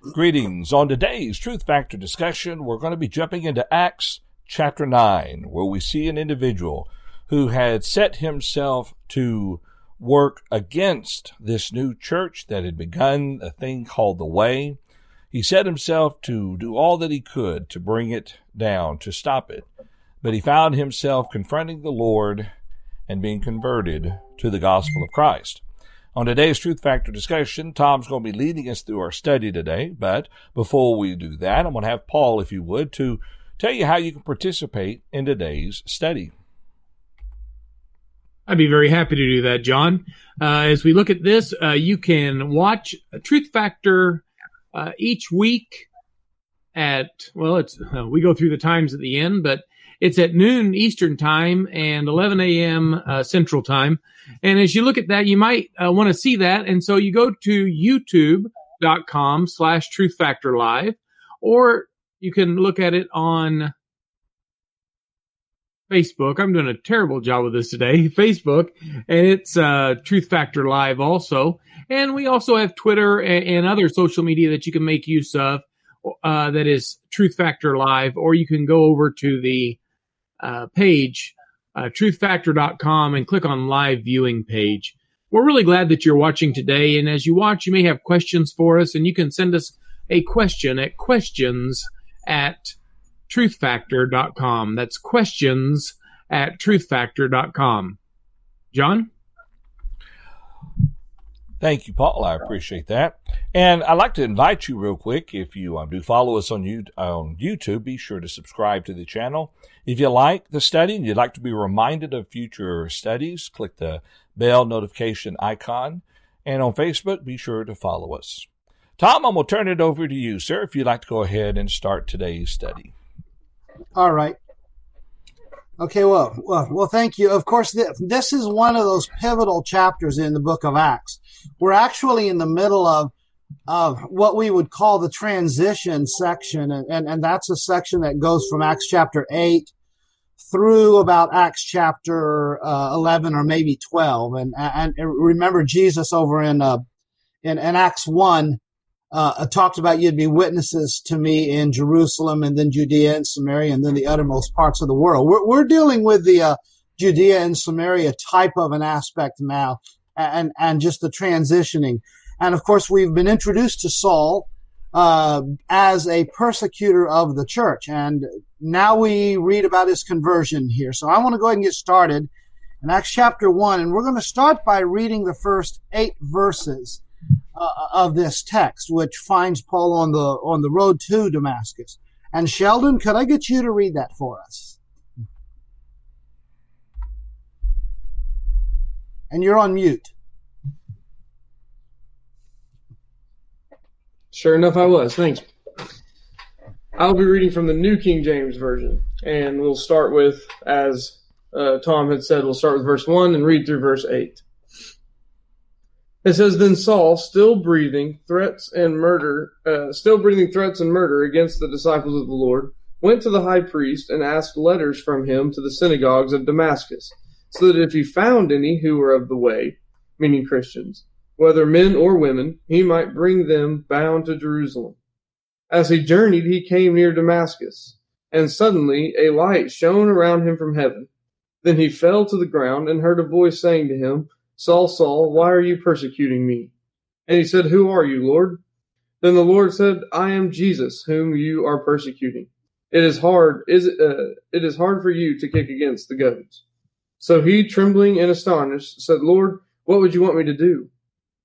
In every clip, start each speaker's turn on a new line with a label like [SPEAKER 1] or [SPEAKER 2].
[SPEAKER 1] Greetings. On today's Truth Factor discussion, we're going to be jumping into Acts chapter 9, where we see an individual who had set himself to work against this new church that had begun a thing called the Way. He set himself to do all that he could to bring it down, to stop it. But he found himself confronting the Lord and being converted to the gospel of Christ. On today's Truth Factor discussion, Tom's going to be leading us through our study today. But before we do that, I'm going to have Paul, if you would, to tell you how you can participate in today's study.
[SPEAKER 2] I'd be very happy to do that, John. Uh, as we look at this, uh, you can watch Truth Factor uh, each week at, well, it's uh, we go through the times at the end, but it's at noon Eastern time and 11 a.m. Uh, Central time. And as you look at that, you might uh, want to see that. And so you go to youtube.com slash truth factor live, or you can look at it on Facebook. I'm doing a terrible job with this today. Facebook, and it's uh, Truth Factor Live also. And we also have Twitter and, and other social media that you can make use of. Uh, that is Truth Factor Live, or you can go over to the uh, page uh, truthfactor.com and click on live viewing page. We're really glad that you're watching today. And as you watch, you may have questions for us, and you can send us a question at questions at truthfactor.com. That's questions at truthfactor.com. John?
[SPEAKER 1] Thank you, Paul. I appreciate that. And I'd like to invite you real quick, if you um, do follow us on, you, on YouTube, be sure to subscribe to the channel. If you like the study and you'd like to be reminded of future studies, click the bell notification icon. And on Facebook, be sure to follow us. Tom, I'm going to turn it over to you, sir, if you'd like to go ahead and start today's study.
[SPEAKER 3] All right. Okay, well, well, well, thank you. Of course, th- this is one of those pivotal chapters in the book of Acts. We're actually in the middle of of what we would call the transition section, and, and, and that's a section that goes from Acts chapter 8 through about Acts chapter uh, 11 or maybe 12. And, and remember, Jesus over in, uh, in, in Acts 1 uh, talked about you'd be witnesses to me in Jerusalem and then Judea and Samaria and then the uttermost parts of the world. We're, we're dealing with the uh, Judea and Samaria type of an aspect now and, and just the transitioning. And of course, we've been introduced to Saul uh, as a persecutor of the church. And now we read about his conversion here. So I want to go ahead and get started in Acts chapter 1. And we're going to start by reading the first eight verses uh, of this text, which finds Paul on the on the road to Damascus. And Sheldon, could I get you to read that for us? And you're on mute.
[SPEAKER 4] Sure enough, I was. Thanks. I'll be reading from the New King James Version, and we'll start with, as uh, Tom had said, we'll start with verse 1 and read through verse 8. It says, Then Saul, still breathing threats and murder, uh, still breathing threats and murder against the disciples of the Lord, went to the high priest and asked letters from him to the synagogues of Damascus, so that if he found any who were of the way, meaning Christians, whether men or women, he might bring them bound to Jerusalem. As he journeyed, he came near Damascus, and suddenly a light shone around him from heaven. Then he fell to the ground and heard a voice saying to him, Saul, Saul, why are you persecuting me? And he said, Who are you, Lord? Then the Lord said, I am Jesus, whom you are persecuting. It is hard, is uh, it is hard for you to kick against the goads. So he, trembling and astonished, said, Lord, what would you want me to do?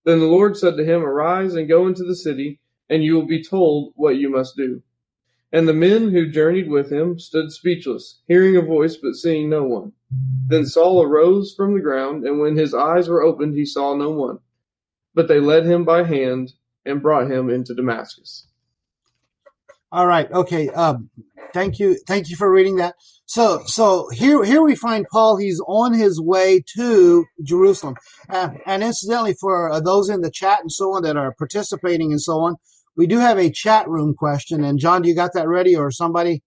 [SPEAKER 4] Then the Lord said to him, Arise and go into the city, and you will be told what you must do. And the men who journeyed with him stood speechless, hearing a voice but seeing no one. Then Saul arose from the ground, and when his eyes were opened, he saw no one. But they led him by hand and brought him into Damascus.
[SPEAKER 3] All right. Okay. Um, thank you. Thank you for reading that. So, so here, here we find Paul. He's on his way to Jerusalem. Uh, and incidentally, for those in the chat and so on that are participating and so on, we do have a chat room question. And John, do you got that ready, or somebody?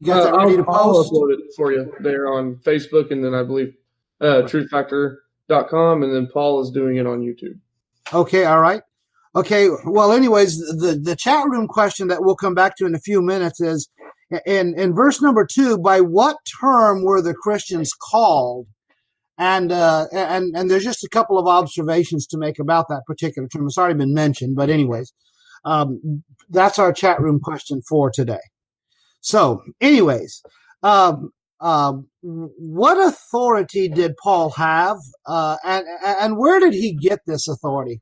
[SPEAKER 4] You got uh, that ready I'll, to post? I'll upload it for you there on Facebook, and then I believe uh, truthfactor.com, and then Paul is doing it on YouTube.
[SPEAKER 3] Okay. All right. Okay, well, anyways, the, the chat room question that we'll come back to in a few minutes is in, in verse number two, by what term were the Christians called? And, uh, and, and there's just a couple of observations to make about that particular term. It's already been mentioned, but anyways, um, that's our chat room question for today. So, anyways, um, uh, what authority did Paul have, uh, and and where did he get this authority?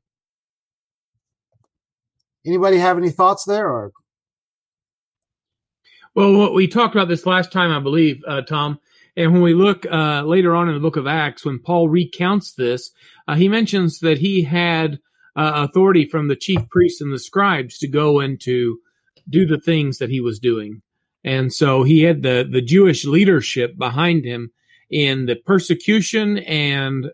[SPEAKER 3] Anybody have any thoughts there, or?
[SPEAKER 2] Well, what we talked about this last time, I believe, uh, Tom. And when we look uh, later on in the book of Acts, when Paul recounts this, uh, he mentions that he had uh, authority from the chief priests and the scribes to go and to do the things that he was doing. And so he had the, the Jewish leadership behind him in the persecution and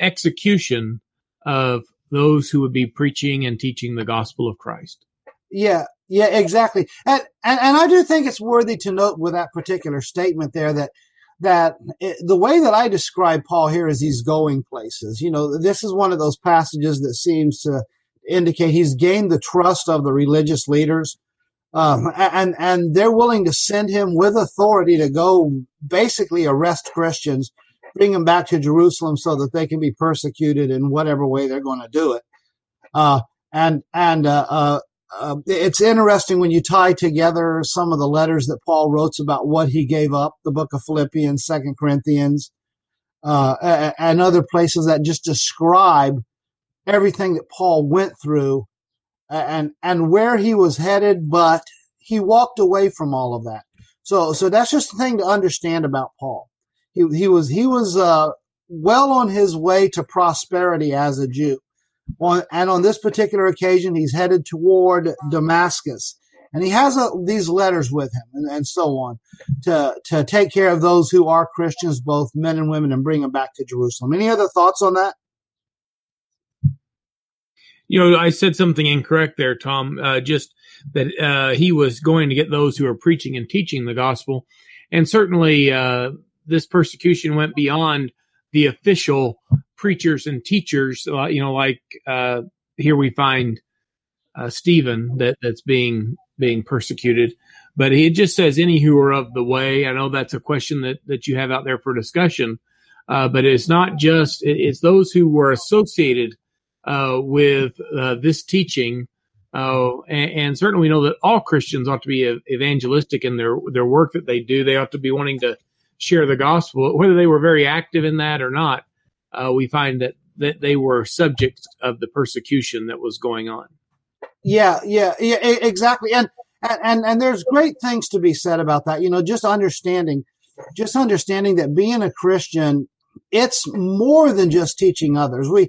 [SPEAKER 2] execution of those who would be preaching and teaching the gospel of Christ.
[SPEAKER 3] Yeah, yeah, exactly. And, and, and I do think it's worthy to note with that particular statement there that that it, the way that I describe Paul here is he's going places. You know, this is one of those passages that seems to indicate he's gained the trust of the religious leaders. Um, and, and they're willing to send him with authority to go basically arrest Christians, bring them back to Jerusalem so that they can be persecuted in whatever way they're going to do it. Uh, and, and, uh, uh, uh, it's interesting when you tie together some of the letters that Paul wrote about what he gave up, the book of Philippians, Second Corinthians, uh, and other places that just describe everything that Paul went through and and where he was headed, but he walked away from all of that. So so that's just the thing to understand about Paul. He he was he was uh, well on his way to prosperity as a Jew. On, and on this particular occasion, he's headed toward Damascus. And he has a, these letters with him and, and so on to, to take care of those who are Christians, both men and women, and bring them back to Jerusalem. Any other thoughts on that?
[SPEAKER 2] You know, I said something incorrect there, Tom. Uh, just that uh, he was going to get those who are preaching and teaching the gospel. And certainly, uh, this persecution went beyond the official preachers and teachers, uh, you know, like uh, here we find uh, Stephen that that's being being persecuted, but he just says any who are of the way. I know that's a question that that you have out there for discussion, uh, but it's not just it's those who were associated uh, with this teaching. Uh, and, and, certainly we know that all Christians ought to be evangelistic in their their work that they do. They ought to be wanting to share the gospel, whether they were very active in that or not uh, we find that, that they were subjects of the persecution that was going on.
[SPEAKER 3] Yeah, yeah, yeah, exactly. And, and, and there's great things to be said about that. You know, just understanding, just understanding that being a Christian, it's more than just teaching others. We,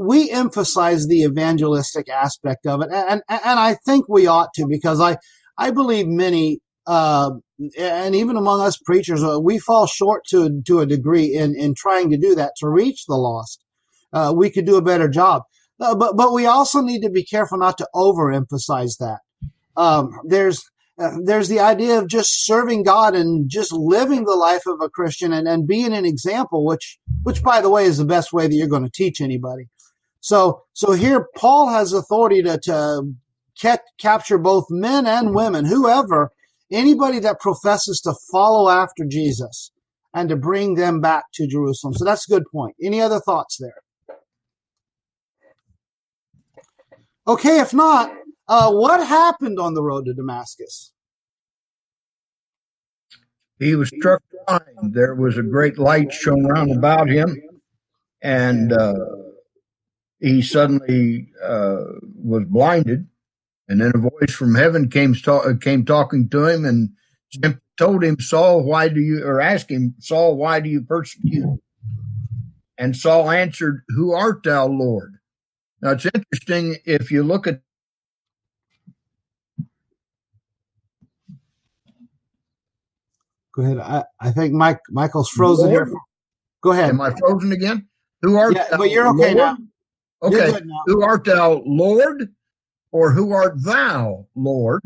[SPEAKER 3] we, emphasize the evangelistic aspect of it. And, and, and I think we ought to because I, I believe many uh, and even among us preachers, uh, we fall short to to a degree in in trying to do that to reach the lost. Uh, we could do a better job, uh, but but we also need to be careful not to overemphasize that. Um, there's uh, there's the idea of just serving God and just living the life of a Christian and, and being an example, which which by the way is the best way that you're going to teach anybody. So so here Paul has authority to to capture both men and women, whoever anybody that professes to follow after Jesus and to bring them back to Jerusalem. So that's a good point. Any other thoughts there? Okay, if not, uh, what happened on the road to Damascus?
[SPEAKER 5] He was struck blind. There was a great light shone round about him, and uh, he suddenly uh, was blinded. And then a voice from heaven came came talking to him and told him, Saul, why do you, or asked him, Saul, why do you persecute? And Saul answered, Who art thou, Lord? Now it's interesting if you look at
[SPEAKER 3] Go ahead. I, I think Mike Michael's frozen Lord? here. Go ahead.
[SPEAKER 5] Am I frozen again? Who art
[SPEAKER 3] yeah, thou? But you're okay Lord?
[SPEAKER 5] now. Okay. Now. Who art thou, Lord? Or who art thou, Lord?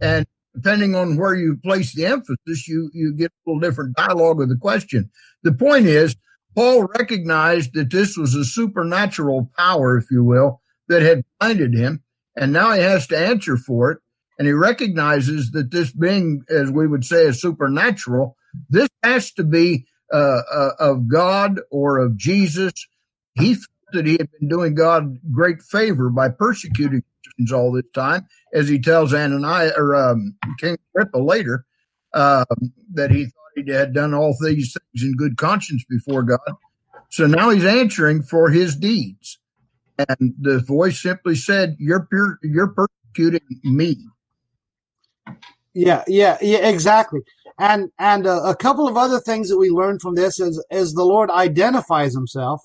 [SPEAKER 5] And depending on where you place the emphasis, you, you get a little different dialogue of the question. The point is, Paul recognized that this was a supernatural power, if you will, that had blinded him, and now he has to answer for it. And he recognizes that this being, as we would say, is supernatural. This has to be uh, uh, of God or of Jesus. He felt that he had been doing God great favor by persecuting Christians all this time, as he tells Ananias or um, King Agrippa later um, that he thought he had done all these things in good conscience before God. So now he's answering for his deeds. And the voice simply said, "You're you're persecuting me."
[SPEAKER 3] Yeah, yeah, yeah, exactly. And and uh, a couple of other things that we learned from this is is the Lord identifies Himself.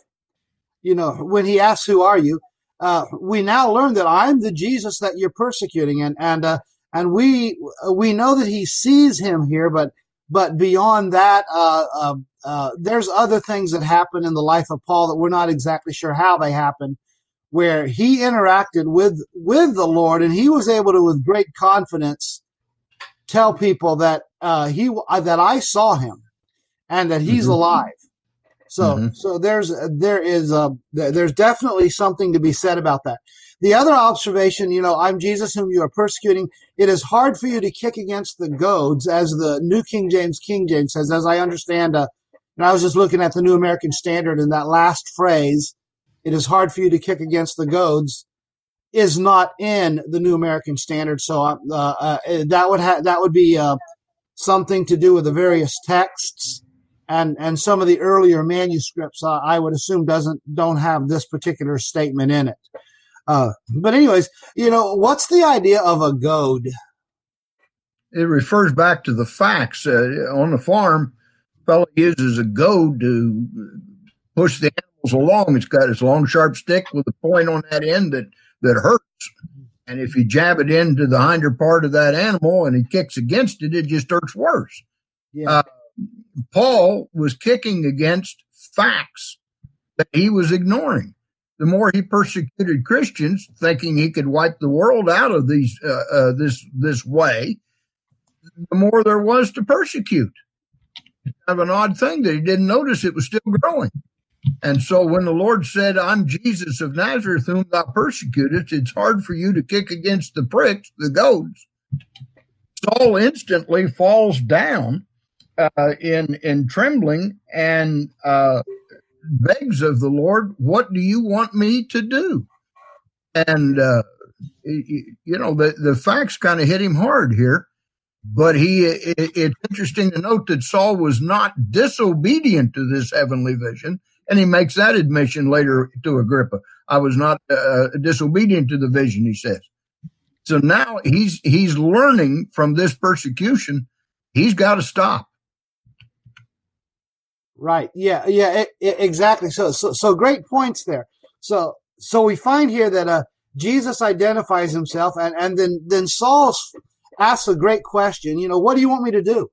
[SPEAKER 3] You know, when He asks, "Who are you?" Uh, we now learn that I'm the Jesus that you're persecuting, and and uh, and we we know that He sees him here, but but beyond that, uh, uh, uh, there's other things that happen in the life of Paul that we're not exactly sure how they happen, where he interacted with with the Lord, and he was able to, with great confidence, tell people that uh, he that I saw him, and that he's mm-hmm. alive. So mm-hmm. so there's there is a there's definitely something to be said about that. The other observation, you know, I'm Jesus whom you are persecuting. It is hard for you to kick against the goads, as the New King James King James says. As I understand, uh, and I was just looking at the New American Standard, and that last phrase, "It is hard for you to kick against the goads," is not in the New American Standard. So uh, uh, that would ha- that would be uh, something to do with the various texts and and some of the earlier manuscripts. Uh, I would assume doesn't don't have this particular statement in it. Uh, but anyways, you know, what's the idea of a goad?
[SPEAKER 5] It refers back to the facts. Uh, on the farm, fellow uses a goad to push the animals along. It's got its long, sharp stick with a point on that end that, that hurts. And if you jab it into the hinder part of that animal and he kicks against it, it just hurts worse. Yeah. Uh, Paul was kicking against facts that he was ignoring the more he persecuted Christians, thinking he could wipe the world out of these uh, uh, this this way, the more there was to persecute. Kind of an odd thing that he didn't notice it was still growing. And so when the Lord said, "I'm Jesus of Nazareth, whom thou persecutest," it's hard for you to kick against the pricks, the goads. Saul instantly falls down uh, in in trembling and uh, begs of the Lord, What do you want me to do? And, uh, you know, the, the facts kind of hit him hard here. But he, it, it's interesting to note that Saul was not disobedient to this heavenly vision. And he makes that admission later to Agrippa. I was not uh, disobedient to the vision, he says. So now he's, he's learning from this persecution. He's got to stop.
[SPEAKER 3] Right. Yeah. Yeah. It, it, exactly. So, so, so great points there. So, so we find here that uh, Jesus identifies himself, and and then then Saul asks a great question. You know, what do you want me to do?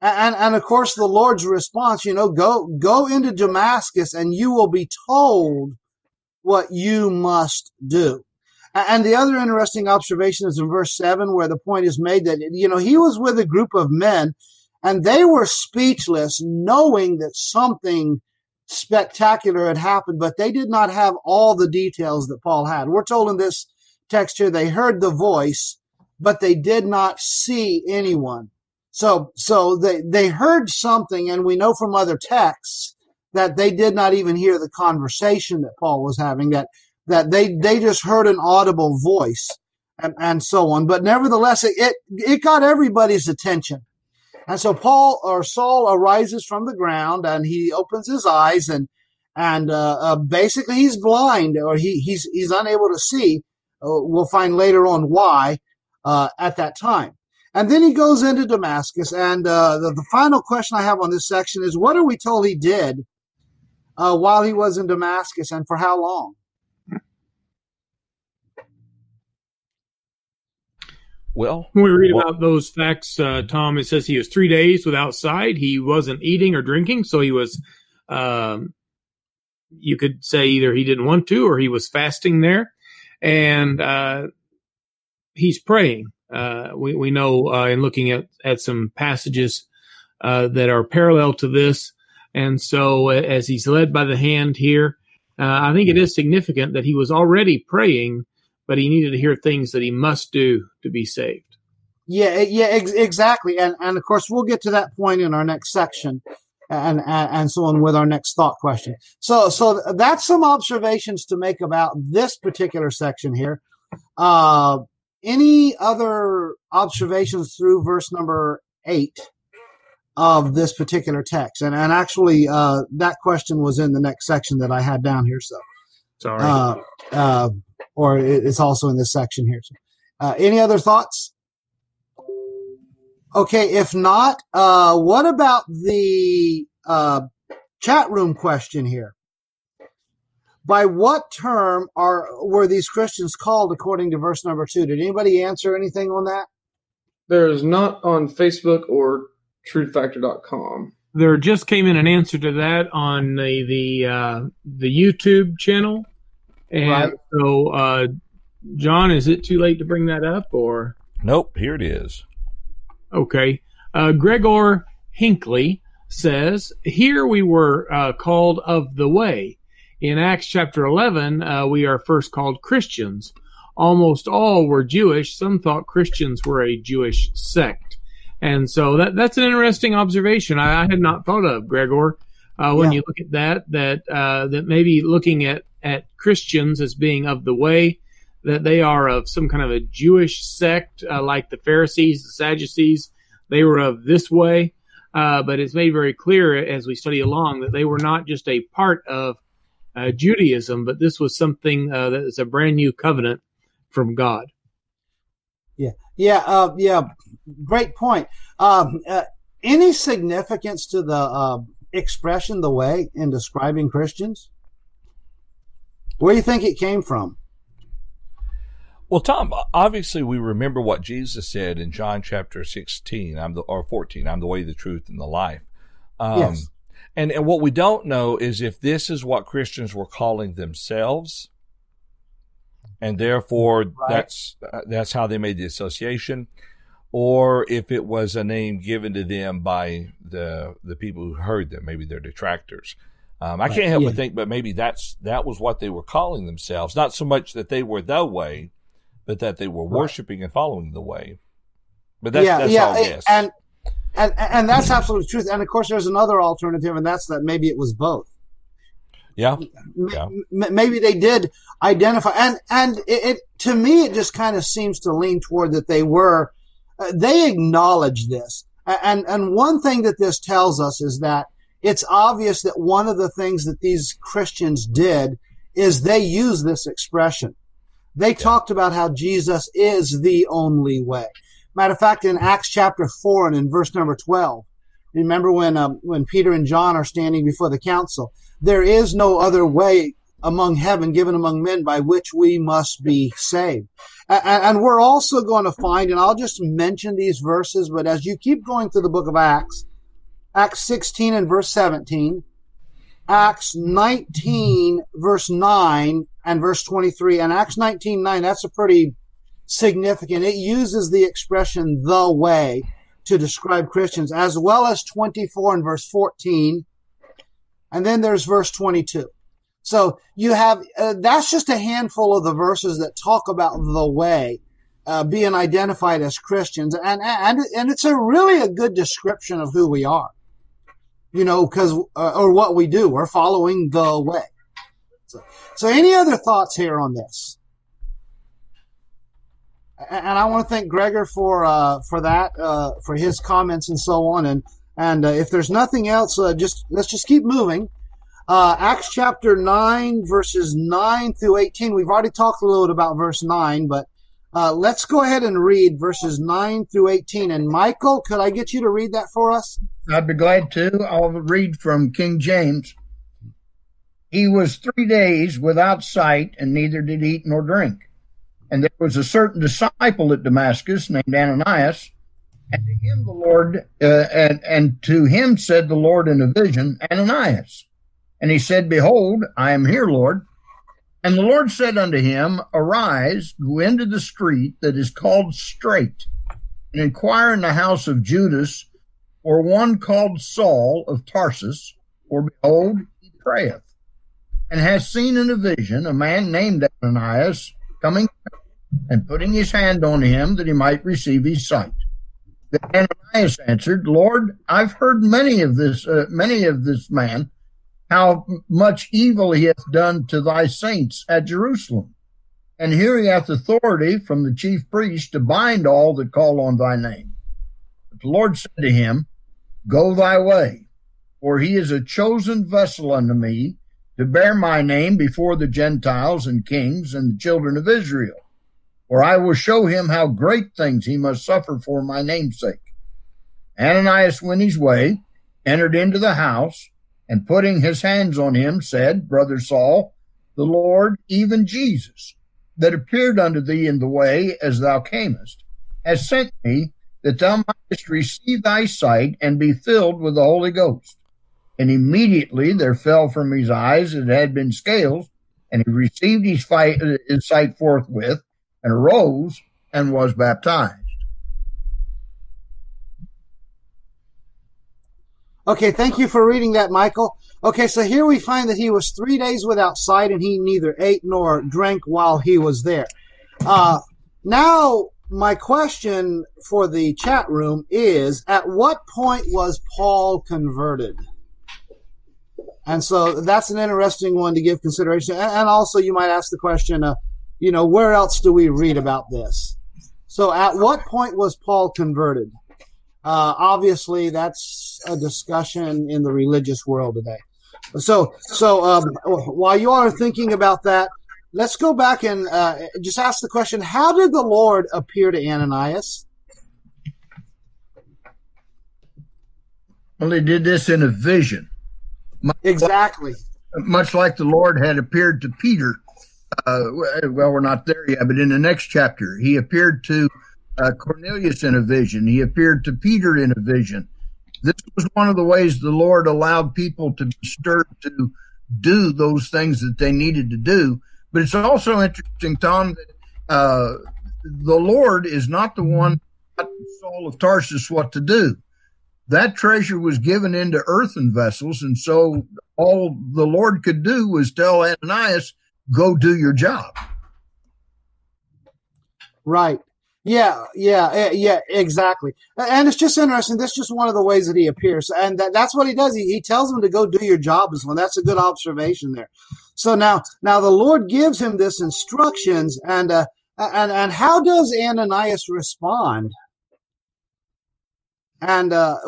[SPEAKER 3] And and of course the Lord's response, you know, go go into Damascus, and you will be told what you must do. And the other interesting observation is in verse seven, where the point is made that you know he was with a group of men and they were speechless, knowing that something spectacular had happened, but they did not have all the details that Paul had. We're told in this text here they heard the voice, but they did not see anyone. So, so they, they heard something, and we know from other texts that they did not even hear the conversation that Paul was having, that, that they, they just heard an audible voice and, and so on. But nevertheless, it, it, got everybody's attention. And so Paul or Saul arises from the ground and he opens his eyes and and uh, uh, basically he's blind or he he's he's unable to see. Uh, we'll find later on why uh, at that time. And then he goes into Damascus. And uh, the, the, final question I have on this section is, what are we told he did uh, while he was in Damascus, and for how long?
[SPEAKER 1] Well,
[SPEAKER 2] when we read about those facts, uh, Tom, it says he was three days without sight. He wasn't eating or drinking, so he was. Um, you could say either he didn't want to or he was fasting there, and uh, he's praying. Uh, we we know uh, in looking at at some passages uh, that are parallel to this, and so as he's led by the hand here, uh, I think it is significant that he was already praying, but he needed to hear things that he must do to be saved.
[SPEAKER 3] Yeah, yeah, ex- exactly. And and of course we'll get to that point in our next section and, and and so on with our next thought question. So so that's some observations to make about this particular section here. Uh any other observations through verse number 8 of this particular text? And and actually uh that question was in the next section that I had down here so
[SPEAKER 2] Sorry.
[SPEAKER 3] uh, uh, or it's also in this section here. So, uh, any other thoughts? Okay, if not, uh, what about the uh, chat room question here? By what term are were these Christians called according to verse number two? Did anybody answer anything on that?
[SPEAKER 4] There is not on Facebook or truthfactor.com.
[SPEAKER 2] there just came in an answer to that on the the uh, the YouTube channel, and
[SPEAKER 3] Right.
[SPEAKER 2] so uh, John, is it too late to bring that up or?
[SPEAKER 1] Nope, here it is.
[SPEAKER 2] Okay. Uh, Gregor Hinckley says, Here we were uh, called of the way. In Acts chapter 11, uh, we are first called Christians. Almost all were Jewish. Some thought Christians were a Jewish sect. And so that, that's an interesting observation I, I had not thought of, Gregor. Uh, when
[SPEAKER 3] Yeah.
[SPEAKER 2] you look at that, that, uh, that maybe looking at, at Christians as being of the way, that they are of some kind of a Jewish sect, uh, like the Pharisees, the Sadducees. They were of this way, uh, but it's made very clear as we study along that they were not just a part of uh, Judaism, but this was something uh, that is a brand new covenant from God.
[SPEAKER 3] Yeah, yeah, uh, yeah, great point. Um, uh, any significance to the expression "the way" in describing Christians? Where do you think it came from?
[SPEAKER 1] Well, Tom, obviously we remember what Jesus said in John chapter 16, I'm the, or 14, I'm the way, the truth, and the life. Um,
[SPEAKER 3] Yes.
[SPEAKER 1] and, and what we don't know is if this is what Christians were calling themselves, and therefore
[SPEAKER 3] Right.
[SPEAKER 1] that's, uh, that's how they made the association, or if it was a name given to them by the, the people who heard them, maybe their detractors. Um, I can't help
[SPEAKER 3] yeah.
[SPEAKER 1] but think, but maybe that's, that was what they were calling themselves. Not so much that they were the way, but that they were
[SPEAKER 3] Right.
[SPEAKER 1] worshiping and following the way. But that's,
[SPEAKER 3] yeah,
[SPEAKER 1] that's
[SPEAKER 3] yeah,
[SPEAKER 1] all
[SPEAKER 3] it- and and and that's absolute truth. And of course, there's another alternative, and that's that maybe it was both.
[SPEAKER 1] yeah, Yeah.
[SPEAKER 3] maybe they did identify, and and it, it to me it just kind of seems to lean toward that they were uh, they acknowledge this, and and one thing that this tells us is that it's obvious that one of the things that these Christians did is they use this expression. They talked about how Jesus is the only way. Matter of fact, in Acts chapter four and in verse number twelve, remember when um, when Peter and John are standing before the council, there is no other way among heaven given among men by which we must be saved. A- a- And we're also going to find, and I'll just mention these verses, but as you keep going through the book of Acts, Acts 16 and verse 17, Acts 19 verse 9 and verse 23, and Acts 19 9, that's a pretty significant. It uses the expression the way to describe Christians, as well as 24 and verse 14. And then there's verse 22. So you have, uh, that's just a handful of the verses that talk about the way, uh, being identified as Christians. And, and, and it's a really a good description of who we are, you know, cause, uh, or what we do. We're following the way. So, so any other thoughts here on this? And I want to thank Gregor for, uh, for that, uh, for his comments and so on. And, and uh, if there's nothing else, uh, just, let's just keep moving. Uh, Acts chapter 9, verses 9 through 18. We've already talked a little bit about verse 9, but uh, let's go ahead and read verses 9 through 18. And Michael, could I get you to read that for us?
[SPEAKER 5] I'd be glad to. I'll read from King James. He was three days without sight, and neither did eat nor drink. And there was a certain disciple at Damascus named Ananias, and to him the Lord, uh, and, and to him said the Lord in a vision, Ananias. And he said, Behold, I am here, Lord. And the Lord said unto him, Arise, go into the street that is called Straight, and inquire in the house of Judas for one called Saul of Tarsus, for behold, he prayeth. and has seen in a vision a man named Ananias coming and putting his hand on him that he might receive his sight. Then Ananias answered, Lord, I've heard many of this, uh, many of this man, how much evil he hath done to thy saints at Jerusalem. And here he hath authority from the chief priest to bind all that call on thy name. But the Lord said to him, Go thy way, for he is a chosen vessel unto me to bear my name before the Gentiles and kings and the children of Israel. For I will show him how great things he must suffer for my name's sake. Ananias went his way, entered into the house, and putting his hands on him, said, Brother Saul, the Lord, even Jesus, that appeared unto thee in the way as thou camest, has sent me that thou mightest receive thy sight and be filled with the Holy Ghost. And immediately there fell from his eyes as had been scales, and he received his, fight, his sight forthwith, and arose and was baptized.
[SPEAKER 3] Okay, thank you for reading that, Michael. Okay, so here we find that he was three days without sight and he neither ate nor drank while he was there. Uh, now, my question for the chat room is at what point was Paul converted? And so that's an interesting one to give consideration. And also, you might ask the question, uh, you know, where else do we read about this? So, at what point was Paul converted? Uh, obviously, that's a discussion in the religious world today. So, so um, while you are thinking about that, let's go back and uh, just ask the question: How did the Lord appear to Ananias?
[SPEAKER 5] Well, he did this in a vision.
[SPEAKER 3] Exactly.
[SPEAKER 5] Much like the Lord had appeared to Peter. Uh, well, we're not there yet, but in the next chapter, he appeared to uh, Cornelius in a vision. He appeared to Peter in a vision. This was one of the ways the Lord allowed people to be stirred to do those things that they needed to do. But it's also interesting, Tom, that uh, the Lord is not the one taught Saul of Tarsus what to do. That treasure was given into earthen vessels, and so all the Lord could do was tell Ananias, "Go do your job."
[SPEAKER 3] Right. Yeah, yeah, eh, yeah, exactly. And it's just interesting. That's just one of the ways that he appears, and that, that's what he does. He, he tells them to go do your job as well. That's a good observation there. So now, now the Lord gives him this instructions, and uh, and and how does Ananias respond? And uh,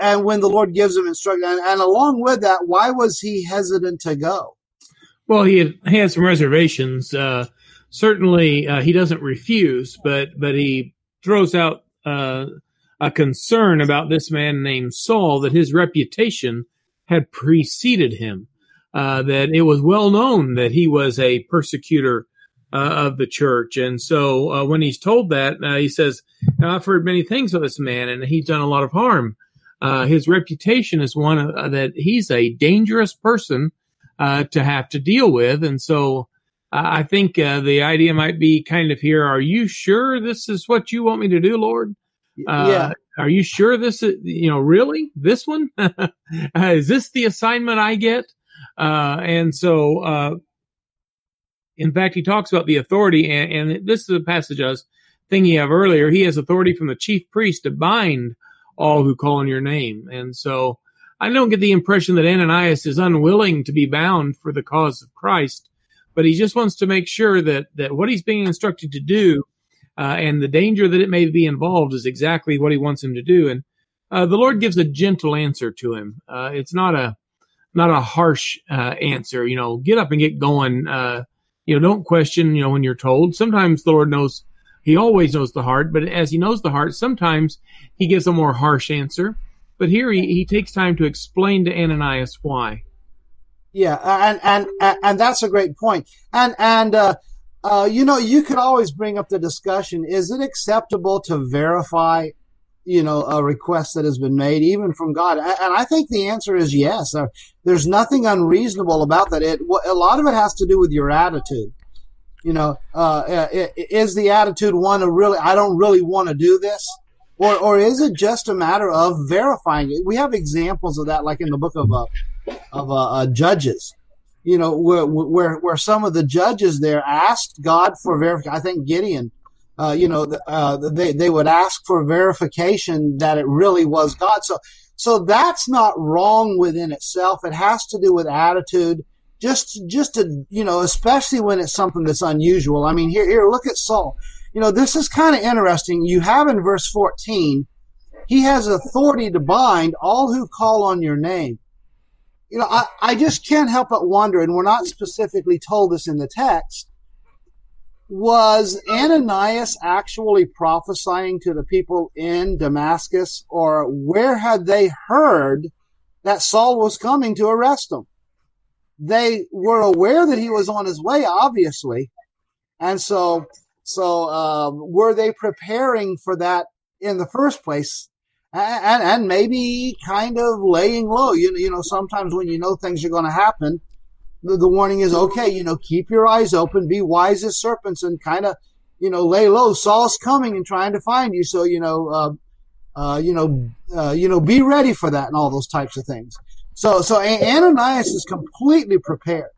[SPEAKER 3] and when the Lord gives him instruction, and, and along with that, why was he hesitant to go?
[SPEAKER 2] Well, he had, he had some reservations. Uh, certainly uh, he doesn't refuse, but but he throws out uh, a concern about this man named Saul that his reputation had preceded him, uh, that it was well known that he was a persecutor uh, of the church, and so uh, when he's told that, uh, he says, "I've heard many things of this man, and he's done a lot of harm." his reputation is one that he's a dangerous person to have to deal with, and so I think uh, the idea might be kind of here. Are you sure this is what you want me to do, Lord? Uh,
[SPEAKER 3] yeah.
[SPEAKER 2] Are you sure this is, you know, really this one? is this the assignment I get? Uh, and so, uh, in fact, he talks about the authority, and, and this is a passage I was thinking of earlier. He has authority from the chief priest to bind all who call on your name. And so, I don't get the impression that Ananias is unwilling to be bound for the cause of Christ but he just wants to make sure that that what he's being instructed to do uh, and the danger that it may be involved is exactly what he wants him to do. And uh, the Lord gives a gentle answer to him. Uh, it's not a not a harsh uh, answer. You know, get up and get going. Uh, you know, don't question. You know, when you're told. Sometimes the Lord knows. He always knows the heart, but as he knows the heart, sometimes he gives a more harsh answer. But here he, he takes time to explain to Ananias why.
[SPEAKER 3] Yeah, and and and that's a great point. And and uh, uh, you know, you could always bring up the discussion: Is it acceptable to verify, you know, a request that has been made, even from God? And I think the answer is yes. Uh, there's nothing unreasonable about that. It a lot of it has to do with your attitude. You know, uh, is the attitude one of really, I don't really want to do this? Or, or is it just a matter of verifying it? We have examples of that, like in the book of uh, of uh, uh, Judges, you know, where, where, where some of the judges there asked God for verification. I think Gideon, uh, you know, uh, they, they would ask for verification that it really was God. So, so that's not wrong within itself. It has to do with attitude. Just, just to, you know, especially when it's something that's unusual. I mean, here, here, look at Saul. You know, this is kind of interesting. You have in verse 14, he has authority to bind all who call on your name you know, I, I just can't help but wonder, and we're not specifically told this in the text, was Ananias actually prophesying to the people in Damascus, or where had they heard that Saul was coming to arrest them? They were aware that he was on his way, obviously, and so so uh, were they preparing for that in the first place? and, and maybe kind of laying low. You, you know, sometimes when you know things are going to happen, the, the warning is okay. You know, keep your eyes open, be wise as serpents, and kind of, you know, lay low. Saul's coming and trying to find you, so you know, uh, uh, you know, uh, you know, be ready for that and all those types of things. So, so Ananias is completely prepared,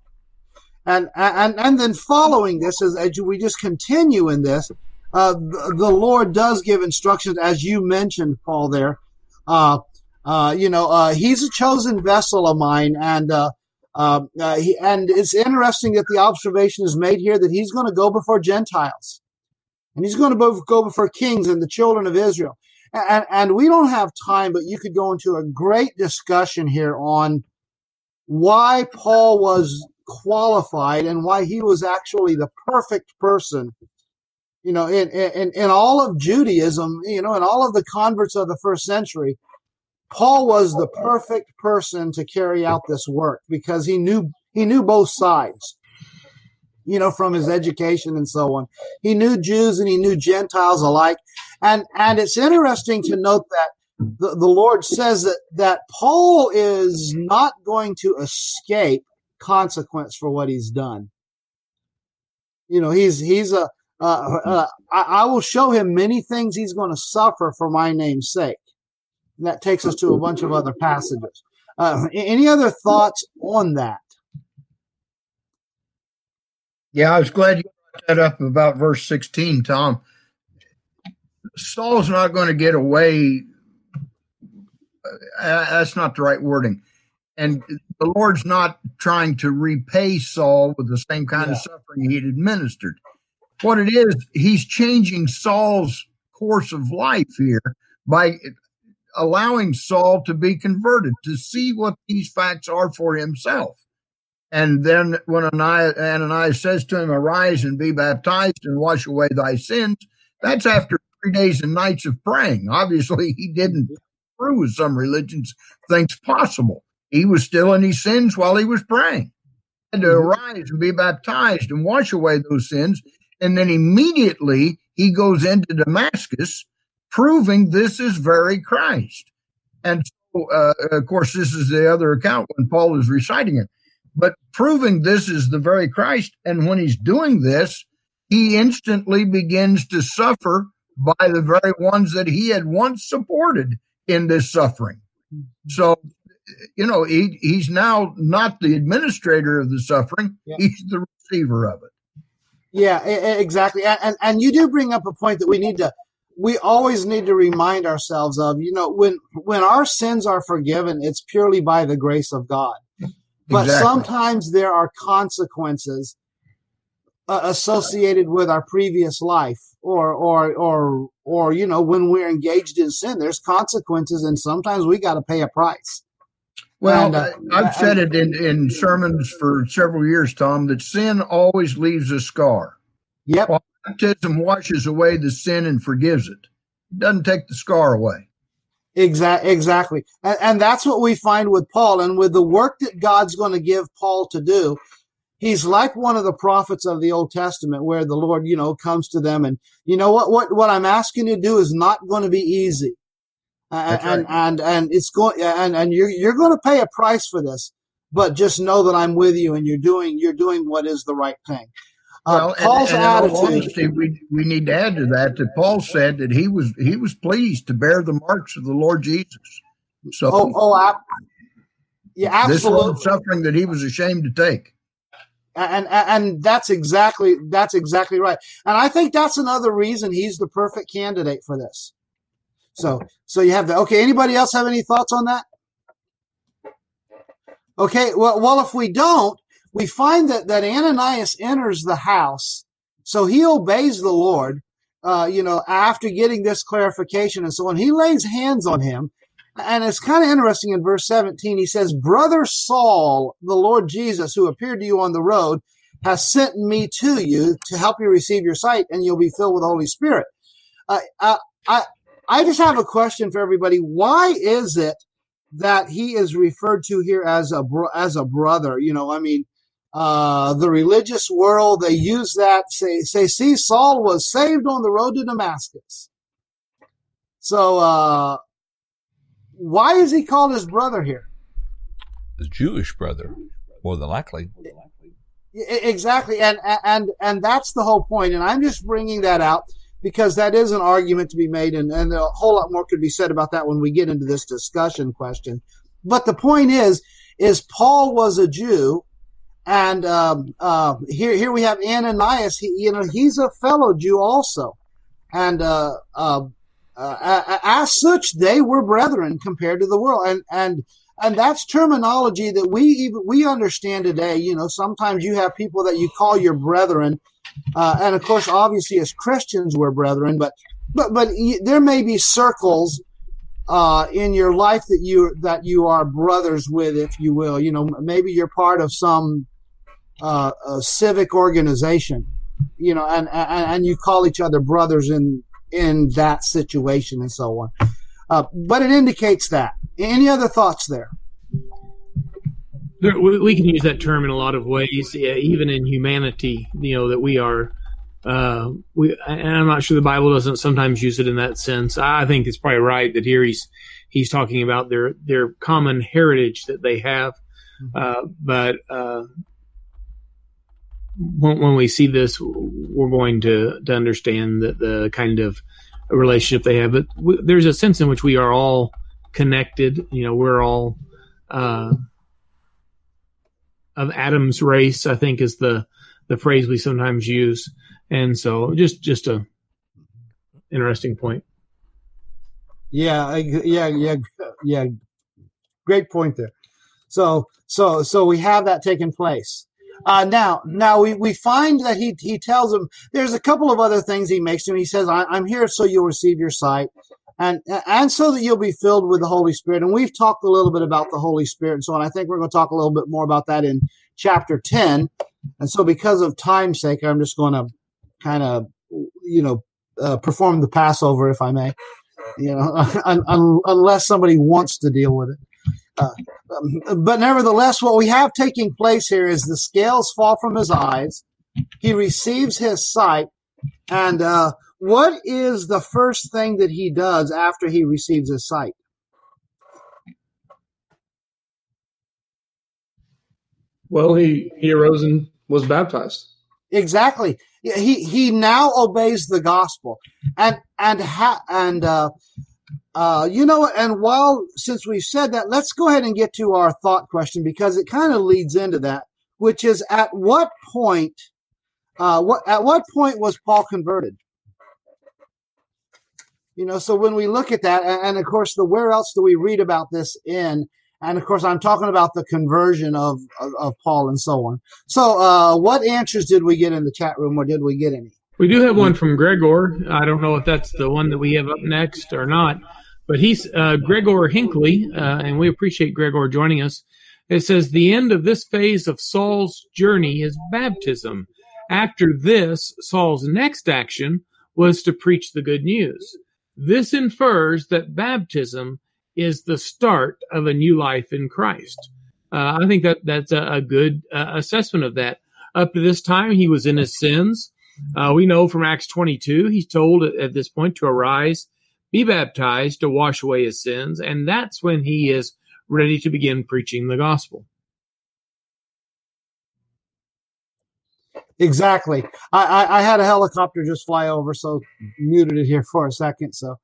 [SPEAKER 3] and and and then following this, as, as we just continue in this, uh, the, the, Lord does give instructions, as you mentioned, Paul. There, uh, uh, you know, uh, he's a chosen vessel of mine, and uh, uh, he, and it's interesting that the observation is made here that he's going to go before Gentiles, and he's going to go before kings and the children of Israel. And, and we don't have time, but you could go into a great discussion here on why Paul was qualified and why he was actually the perfect person you know, in, in, in all of Judaism, you know, in all of the converts of the first century, Paul was the perfect person to carry out this work because he knew he knew both sides. You know, from his education and so on. He knew Jews and he knew Gentiles alike. And and it's interesting to note that the, the Lord says that, that Paul is not going to escape consequence for what he's done. You know, he's he's a uh, uh, I, I, will show him many things he's going to suffer for my name's sake. And that takes us to a bunch of other passages. Uh, any other thoughts on that?
[SPEAKER 5] Yeah, I was glad you brought that up about verse 16, Tom. Saul's not going to get away. Uh, that's not the right wording. And the Lord's not trying to repay Saul with the same kind yeah. of suffering he'd administered what it is, he's changing Saul's course of life here by allowing Saul to be converted, to see what these facts are for himself. And then when Ananias says to him, Arise and be baptized and wash away thy sins, that's after three days and nights of praying. Obviously, he didn't prove some religions thinks possible. He was still in his sins while he was praying. Had to mm-hmm. arise and be baptized and wash away those sins and then immediately he goes into Damascus, proving this is very Christ. And so, uh, of course, this is the other account when Paul is reciting it, but proving this is the very Christ. And when he's doing this, he instantly begins to suffer by the very ones that he had once supported in this suffering. So, you know, he, he's now not the administrator of the suffering, yeah. he's the receiver of it.
[SPEAKER 3] Yeah, exactly. And and you do bring up a point that we need to we always need to remind ourselves of. You know, when when our sins are forgiven, it's purely by the grace of God. But exactly. sometimes there are consequences uh, associated with our previous life or or or or you know when we're engaged in sin there's consequences and sometimes we got to pay a price
[SPEAKER 5] well, and, uh, I've said it in, in sermons for several years, Tom, that sin always leaves a scar.
[SPEAKER 3] Yep.
[SPEAKER 5] Baptism washes away the sin and forgives it. It doesn't take the scar away.
[SPEAKER 3] Exactly. Exactly. And, and that's what we find with Paul and with the work that God's going to give Paul to do. He's like one of the prophets of the Old Testament where the Lord, you know, comes to them and, you know what, what, what I'm asking you to do is not going to be easy and, right. and, and and it's going and and you're you're going to pay a price for this but just know that I'm with you and you're doing you're doing what is the right thing
[SPEAKER 5] uh, well, Paul's and, and attitude. Honesty, we we need to add to that that Paul said that he was he was pleased to bear the marks of the Lord Jesus. So,
[SPEAKER 3] oh, oh I, yeah, absolutely.
[SPEAKER 5] This was suffering that he was ashamed to take.
[SPEAKER 3] and and that's exactly that's exactly right. And I think that's another reason he's the perfect candidate for this. So so you have that. Okay, anybody else have any thoughts on that? Okay, well well if we don't, we find that that Ananias enters the house, so he obeys the Lord. Uh, you know, after getting this clarification and so on, he lays hands on him. And it's kind of interesting in verse 17. He says, Brother Saul, the Lord Jesus, who appeared to you on the road, has sent me to you to help you receive your sight and you'll be filled with the Holy Spirit. Uh, I, I, I just have a question for everybody. Why is it that he is referred to here as a, bro- as a brother? You know, I mean, uh, the religious world, they use that, say, say, see, Saul was saved on the road to Damascus. So, uh, why is he called his brother here?
[SPEAKER 1] The Jewish brother, more than likely.
[SPEAKER 3] Exactly, and and and that's the whole point. And I'm just bringing that out because that is an argument to be made, and, and a whole lot more could be said about that when we get into this discussion question. But the point is, is Paul was a Jew, and um, uh, here here we have Ananias. He, you know, he's a fellow Jew also, and uh, uh, uh as such, they were brethren compared to the world, and and and that's terminology that we even we understand today. You know, sometimes you have people that you call your brethren, uh, and of course, obviously, as Christians, we're brethren. But but but there may be circles uh, in your life that you that you are brothers with, if you will. You know, maybe you're part of some uh, civic organization. You know, and, and and you call each other brothers in in that situation and so on. Uh, but it indicates that. Any other thoughts there?
[SPEAKER 2] We can use that term in a lot of ways, even in humanity. You know that we are. Uh, we, and I'm not sure the Bible doesn't sometimes use it in that sense. I think it's probably right that here he's he's talking about their their common heritage that they have. Mm-hmm. Uh, but uh, when, when, we see this, we're going to to understand that the kind of relationship they have. But w- there's a sense in which we are all connected. You know, we're all uh, of Adam's race. I think is the the phrase we sometimes use, and so just just a interesting point.
[SPEAKER 3] Yeah, yeah, yeah, yeah. Great point there. So, so, so we have that taking place. Uh, now, now we, we find that he, he tells him there's a couple of other things he makes to him. He says, I, am here so you'll receive your sight and and so that you'll be filled with the Holy Spirit. And we've talked a little bit about the Holy Spirit and so on. I think we're going to talk a little bit more about that in chapter ten. And so, because of time's sake, I'm just going to kind of you know uh, perform the Passover, if I may. You know, un- un- unless somebody wants to deal with it. Uh, um, but nevertheless, what we have taking place here is the scales fall from his eyes. He receives his sight, and uh, what is the first thing that he does after he receives his sight?
[SPEAKER 4] Well, he, he arose and was baptized.
[SPEAKER 3] Exactly. He he now obeys the gospel, and and ha, and uh, uh, you know, and while since we've said that, let's go ahead and get to our thought question because it kind of leads into that, which is at what point, uh, what at what point was Paul converted? You know, so when we look at that, and, of course, the where else do we read about this in? And of course, I'm talking about the conversion of, of, of Paul and so on. So, uh, what answers did we get in the chat room, or did we get any?
[SPEAKER 2] We do have one from Gregor. I don't know if that's the one that we have up next or not, but he's uh, Gregor Hinckley, uh, and we appreciate Gregor joining us. It says the end of this phase of Saul's journey is baptism. After this, Saul's next action was to preach the good news. This infers that baptism is the start of a new life in Christ. Uh, I think that that's a, a good uh, assessment of that. Up to this time, he was in his sins. Uh, we know from Acts 22, he's told at, at, this point to arise, be baptized to wash away his sins, and that's when he is ready to begin preaching the gospel.
[SPEAKER 3] Exactly. I, I, I, had a helicopter just fly over, so muted it here for a second. So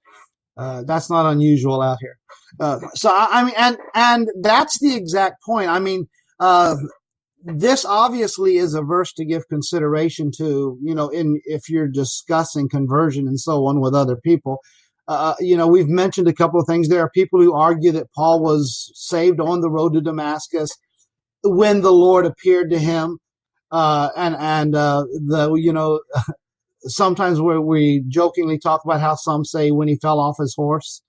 [SPEAKER 3] uh, that's not unusual out here. Uh, so I, I, mean, and and that's the exact point. I mean, uh, this obviously is a verse to give consideration to, you know, in if you're discussing conversion and so on with other people. Uh, you know, we've mentioned a couple of things. There are people who argue that Paul was saved on the road to Damascus when the Lord appeared to him. Uh, and, and, uh, the, you know, sometimes we we jokingly talk about how some say when he fell off his horse,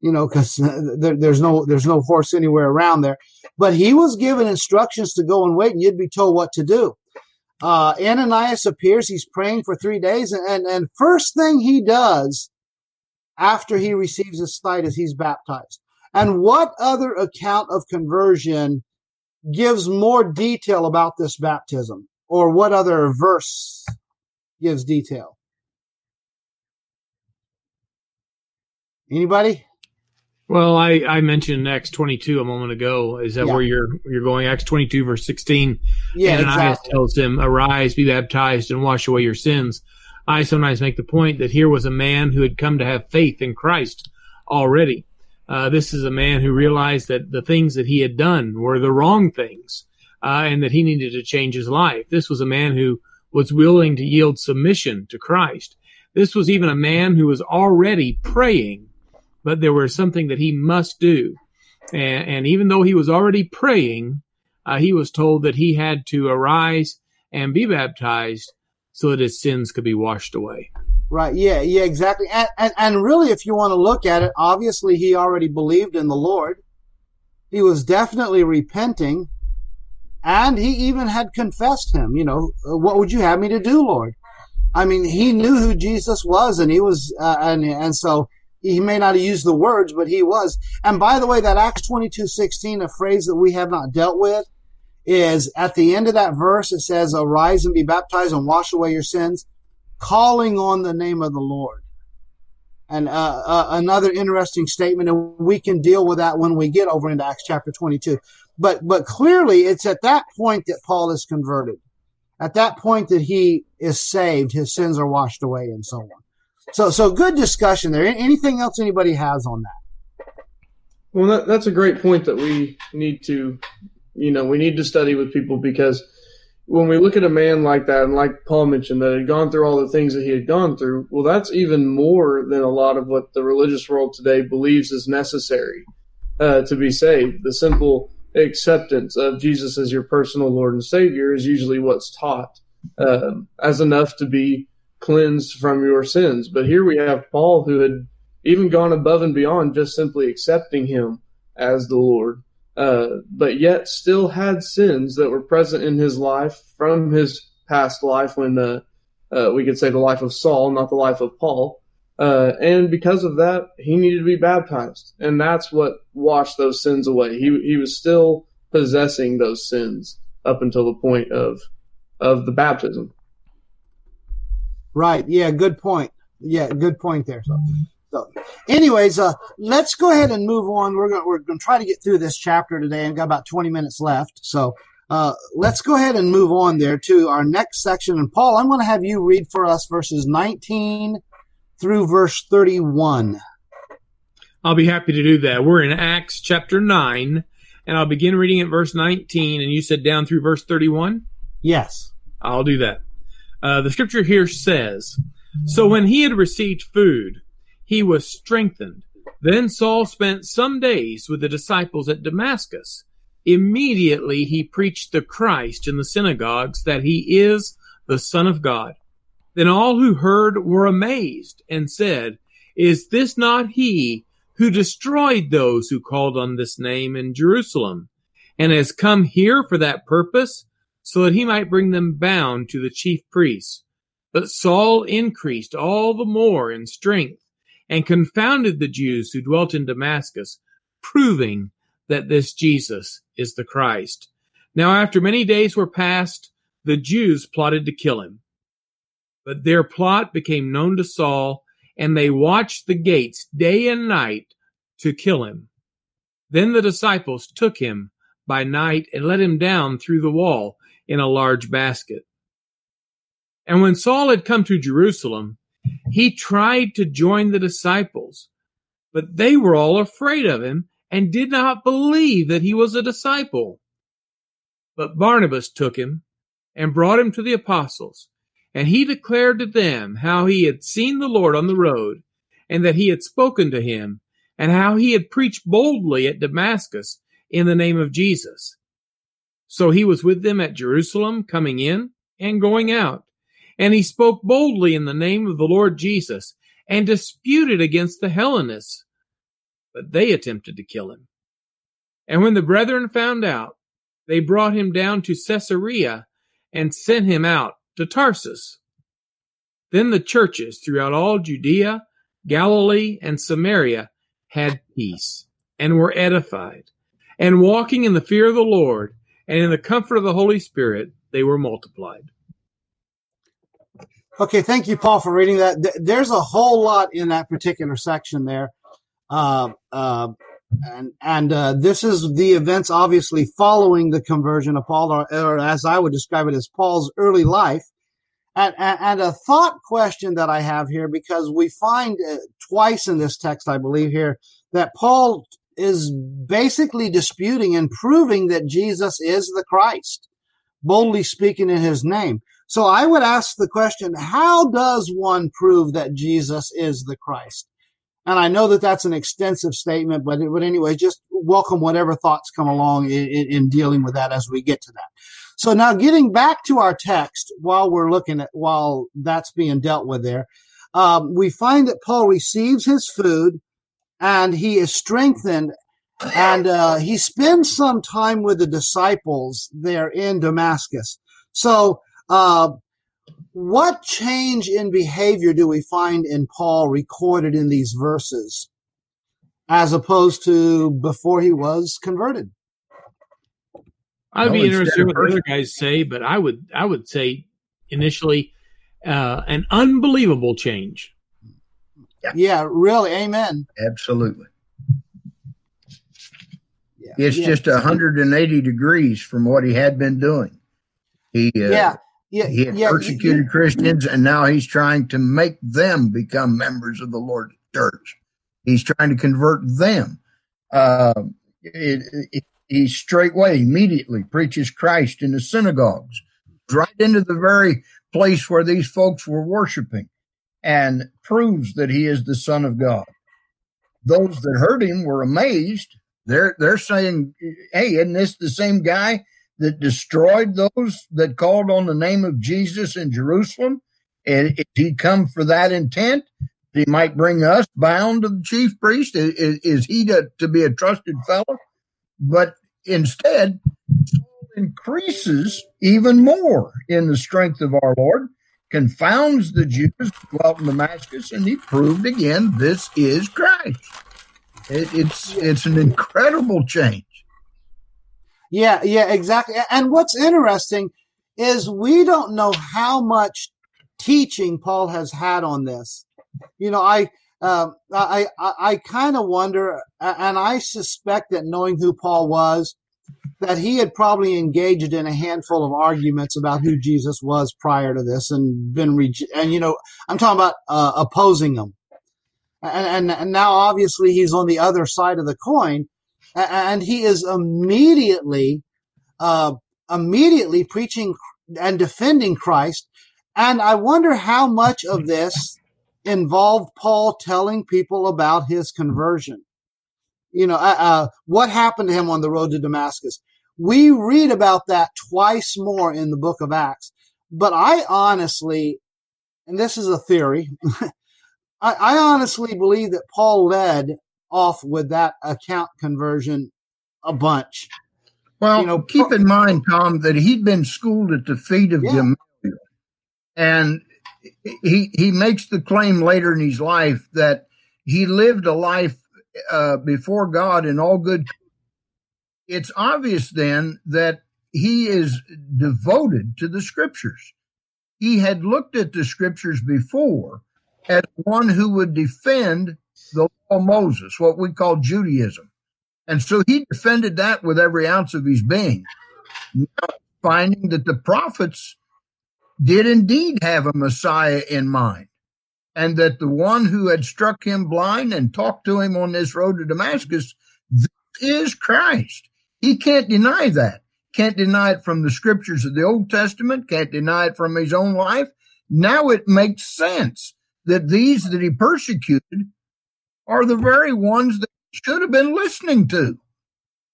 [SPEAKER 3] you know, because there, there's no there's no horse anywhere around there. But he was given instructions to go and wait, and you'd be told what to do. Uh, Ananias appears. He's praying for three days, and, and and first thing he does after he receives his sight is he's baptized. And what other account of conversion gives more detail about this baptism, or what other verse gives detail? Anybody?
[SPEAKER 2] Well, I, I mentioned Acts 22 a moment ago. Is that
[SPEAKER 3] Yeah.
[SPEAKER 2] where you're you're going? Acts 22 verse 16.
[SPEAKER 3] Yeah,
[SPEAKER 2] Ananias
[SPEAKER 3] exactly.
[SPEAKER 2] tells him, "Arise, be baptized, and wash away your sins." I sometimes make the point that here was a man who had come to have faith in Christ already. Uh, this is a man who realized that the things that he had done were the wrong things, uh, and that he needed to change his life. This was a man who was willing to yield submission to Christ. This was even a man who was already praying, but there was something that he must do. And, and even though he was already praying, uh, he was told that he had to arise and be baptized so that his sins could be washed away.
[SPEAKER 3] Right. Yeah. Yeah. Exactly. And, and and really, if you want to look at it, obviously he already believed in the Lord. He was definitely repenting, and he even had confessed him. You know, "Uh, what would you have me to do, Lord? I mean, he knew who Jesus was, and he was, uh, and and so he may not have used the words, but he was. And by the way, that Acts twenty two sixteen, a phrase that we have not dealt with, is at the end of that verse. It says, "Arise and be baptized and wash away your sins." Calling on the name of the Lord. And uh, uh, another interesting statement, and we can deal with that when we get over into Acts chapter 22. But but clearly, it's at that point that Paul is converted. At that point that he is saved, his sins are washed away, and so on. So so good discussion there. Anything else anybody has on that?
[SPEAKER 4] Well, that, that's a great point that we need to, you know, we need to study with people because when we look at a man like that, and like Paul mentioned, that had gone through all the things that he had gone through, well, that's even more than a lot of what the religious world today believes is necessary uh, to be saved. The simple acceptance of Jesus as your personal Lord and Savior is usually what's taught um, as enough to be cleansed from your sins. But here we have Paul who had even gone above and beyond just simply accepting him as the Lord, uh, but yet still had sins that were present in his life from his past life when uh, uh, we could say the life of Saul, not the life of Paul. Uh, and because of that, he needed to be baptized, and that's what washed those sins away. He he was still possessing those sins up until the point of of the baptism.
[SPEAKER 3] Right. Yeah. Good point. Yeah. Good point there. So, so anyways, uh, let's go ahead and move on. We're going to, we're to try to get through this chapter today and got about 20 minutes left. So, uh, let's go ahead and move on there to our next section. And Paul, I'm going to have you read for us verses 19 through verse 31.
[SPEAKER 2] I'll be happy to do that. We're in Acts chapter 9, and I'll begin reading at verse 19, and you said down through verse 31?
[SPEAKER 3] Yes.
[SPEAKER 2] I'll do that. Uh, the scripture here says, So when he had received food, he was strengthened. Then Saul spent some days with the disciples at Damascus. Immediately he preached the Christ in the synagogues that he is the Son of God. Then all who heard were amazed and said, Is this not he who destroyed those who called on this name in Jerusalem and has come here for that purpose? so that he might bring them bound to the chief priests. But Saul increased all the more in strength and confounded the Jews who dwelt in Damascus, proving that this Jesus is the Christ. Now after many days were passed, the Jews plotted to kill him. But their plot became known to Saul, and they watched the gates day and night to kill him. Then the disciples took him by night and let him down through the wall in a large basket. And when Saul had come to Jerusalem, he tried to join the disciples, but they were all afraid of him and did not believe that he was a disciple. But Barnabas took him and brought him to the apostles. And he declared to them how he had seen the Lord on the road, and that he had spoken to him, and how he had preached boldly at Damascus in the name of Jesus. So he was with them at Jerusalem, coming in and going out. And he spoke boldly in the name of the Lord Jesus, and disputed against the Hellenists. But they attempted to kill him. And when the brethren found out, they brought him down to Caesarea and sent him out to Tarsus. Then the churches throughout all Judea, Galilee, and Samaria had peace and were edified. And walking in the fear of the Lord and in the comfort of the Holy Spirit, they were multiplied.
[SPEAKER 3] Okay, thank you, Paul, for reading that. There's a whole lot in that particular section there. Uh, uh, and and uh, this is the events obviously following the conversion of Paul, or, or as I would describe it as Paul's early life. And, and, and, a thought question that I have here, because we find uh, twice in this text, I believe here, that Paul is basically disputing and proving that Jesus is the Christ, boldly speaking in his name. So I would ask the question, how does one prove that Jesus is the Christ? And I know that that's an extensive statement, but, it but anyway, just welcome whatever thoughts come along in, in, in dealing with that as we get to that. So now getting back to our text while we're looking at, while that's being dealt with there, um, we find that Paul receives his food and he is strengthened and uh, he spends some time with the disciples there in Damascus. So, uh, what change in behavior do we find in Paul recorded in these verses as opposed to before he was converted?
[SPEAKER 2] I'd be interested in what the other guys say, but I would I would say initially uh, an unbelievable change.
[SPEAKER 3] Yeah. yeah, really, amen.
[SPEAKER 5] Absolutely. Yeah. It's yeah. just 180 degrees from what he had been doing. He uh,
[SPEAKER 3] yeah
[SPEAKER 5] yeah, he had yeah, persecuted yeah. Christians, and now he's trying to make them become members of the Lord's church. He's trying to convert them. Uh, it, it, he straightway, immediately preaches Christ in the synagogues, right into the very place where these folks were worshiping, and proves that he is the Son of God. Those that heard him were amazed. They're they're saying, "Hey, isn't this the same guy that destroyed those that called on the name of Jesus in Jerusalem? And if he come for that intent, he might bring us bound to the chief priest. Is, is he to, to be a trusted fellow? But instead, increases even more in the strength of our Lord, confounds the Jews who dwelt in Damascus, and he proved again this is Christ. It, it's it's an incredible change.
[SPEAKER 3] Yeah, yeah, exactly. And what's interesting is we don't know how much teaching Paul has had on this. You know, I, uh, I, I, I kind of wonder, and I suspect that knowing who Paul was, that he had probably engaged in a handful of arguments about who Jesus was prior to this, and been re- and you know, I'm talking about uh, opposing him, and, and and now obviously he's on the other side of the coin, and he is immediately, uh, immediately preaching and defending Christ. And I wonder how much of this involved Paul telling people about his conversion. You know, uh, uh, what happened to him on the road to Damascus. We read about that twice more in the book of Acts. But I honestly, and this is a theory, I, I honestly believe that Paul led off with that account conversion a bunch.
[SPEAKER 5] Well, you know, keep in mind, Tom, that he'd been schooled at the feet of yeah. Gamaliel, and he he makes the claim later in his life that he lived a life uh, before God in all good. It's obvious then that he is devoted to the scriptures. He had looked at the scriptures before as one who would defend the law of Moses, what we call Judaism. And so he defended that with every ounce of his being, finding that the prophets did indeed have a Messiah in mind, and that the one who had struck him blind and talked to him on this road to Damascus this is Christ. He can't deny that. can't deny it from the scriptures of the Old Testament, can't deny it from his own life. Now it makes sense that these that he persecuted are the very ones that should have been listening to.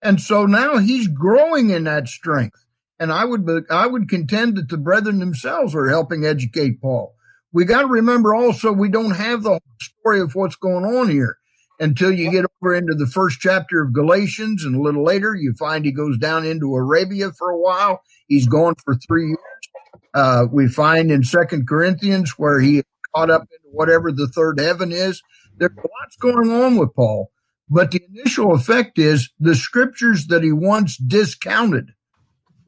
[SPEAKER 5] And so now he's growing in that strength. And I would, I would contend that the brethren themselves are helping educate Paul. We got to remember also we don't have the story of what's going on here until you get over into the first chapter of Galatians, and a little later you find he goes down into Arabia for a while. He's gone for three years. Uh, we find in Second Corinthians where he caught up into whatever the third heaven is. There's lots going on with Paul, but the initial effect is the scriptures that he once discounted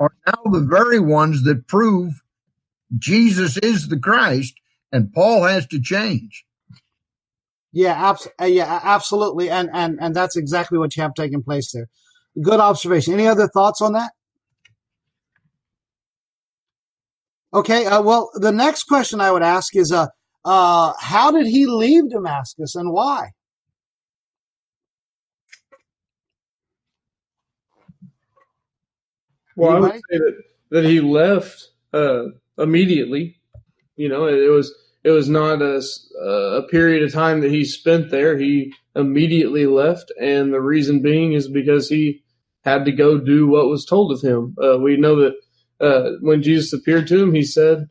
[SPEAKER 5] are now the very ones that prove Jesus is the Christ, and Paul has to change.
[SPEAKER 3] Yeah, abs- uh, yeah, absolutely, and and and that's exactly what you have taking place there. Good observation. Any other thoughts on that? Okay. Uh, well, the next question I would ask is, uh, uh, how did he leave Damascus and why?
[SPEAKER 4] Well, Anybody? I would say that that he left uh, immediately. You know, it, it was it was not a, a period of time that he spent there. He immediately left, and the reason being is because he had to go do what was told of him. Uh, we know that uh, when Jesus appeared to him, he said,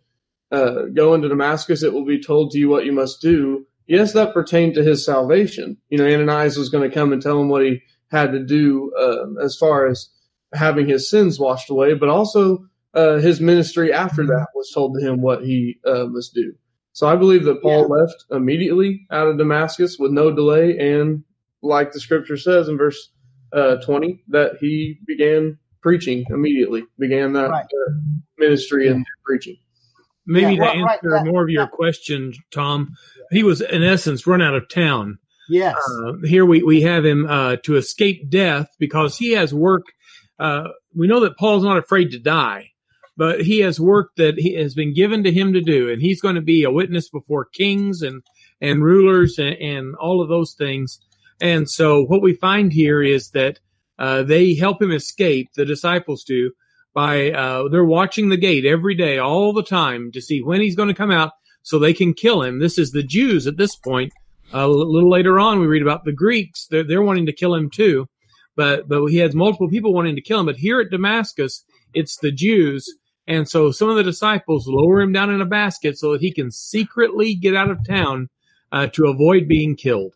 [SPEAKER 4] uh, "Go into Damascus; it will be told to you what you must do." Yes, that pertained to his salvation. You know, Ananias was going to come and tell him what he had to do uh, as far as having his sins washed away, but also uh, his ministry after that was told to him what he uh, must do. So I believe that Paul yeah. left immediately out of Damascus with no delay, and like the scripture says in verse uh, 20, that he began preaching immediately, began that right. uh, ministry and preaching.
[SPEAKER 2] Maybe yeah, to answer right, more of your question, Tom, he was in essence run out of town.
[SPEAKER 3] Yes.
[SPEAKER 2] Uh, here we, we have him uh, to escape death because he has work. Uh, we know that Paul's not afraid to die but he has work that he has been given to him to do, and he's going to be a witness before kings and and rulers and, and all of those things. And so, what we find here is that uh, they help him escape. The disciples do by uh, they're watching the gate every day, all the time, to see when he's going to come out, so they can kill him. This is the Jews at this point. A little later on, we read about the Greeks. They're, they're wanting to kill him too, but but he has multiple people wanting to kill him. But here at Damascus, it's the Jews and so some of the disciples lower him down in a basket so that he can secretly get out of town uh, to avoid being killed.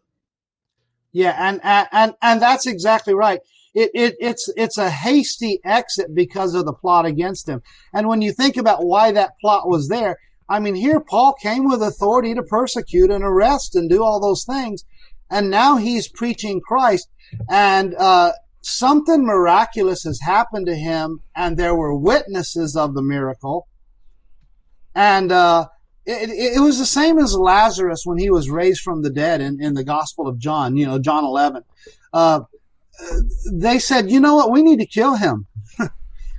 [SPEAKER 3] Yeah, and and and that's exactly right. It, it it's it's a hasty exit because of the plot against him. And when you think about why that plot was there, I mean, here Paul came with authority to persecute and arrest and do all those things, and now he's preaching Christ. And uh, something miraculous has happened to him, and there were witnesses of the miracle. And uh, it, it, was the same as Lazarus when he was raised from the dead in, in the Gospel of John, you know, John 11. Uh, they said, you know what, we need to kill him.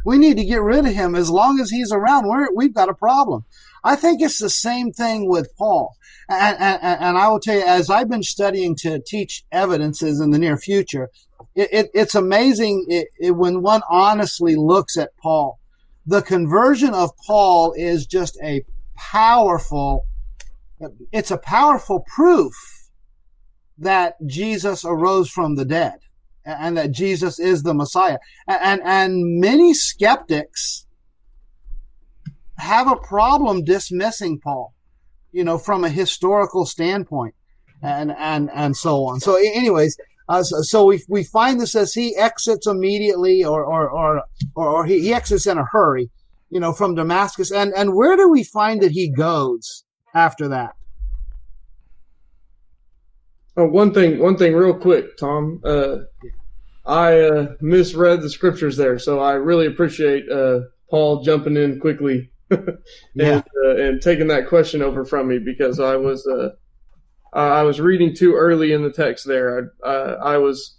[SPEAKER 3] we need to get rid of him. As long as he's around, we're, we've got a problem. I think it's the same thing with Paul. And, and, and, I will tell you, as I've been studying to teach evidences in the near future, it, it, it's amazing it, when one honestly looks at Paul. The conversion of Paul is just a powerful, it's a powerful proof that Jesus arose from the dead and that Jesus is the Messiah. And, and many skeptics have a problem dismissing Paul, you know, from a historical standpoint and, and, and so on. So anyways, uh, so, so, we, we find this as he exits immediately or, or, or, or, or he, he, exits in a hurry, you know, from Damascus. And, and where do we find that he goes after that?
[SPEAKER 4] Oh, one thing, one thing real quick, Tom. Uh, I uh, misread the scriptures there, so I really appreciate uh, Paul jumping in quickly and, yeah. Uh, and taking that question over from me because I was uh, I was reading too early in the text there. I, uh, I was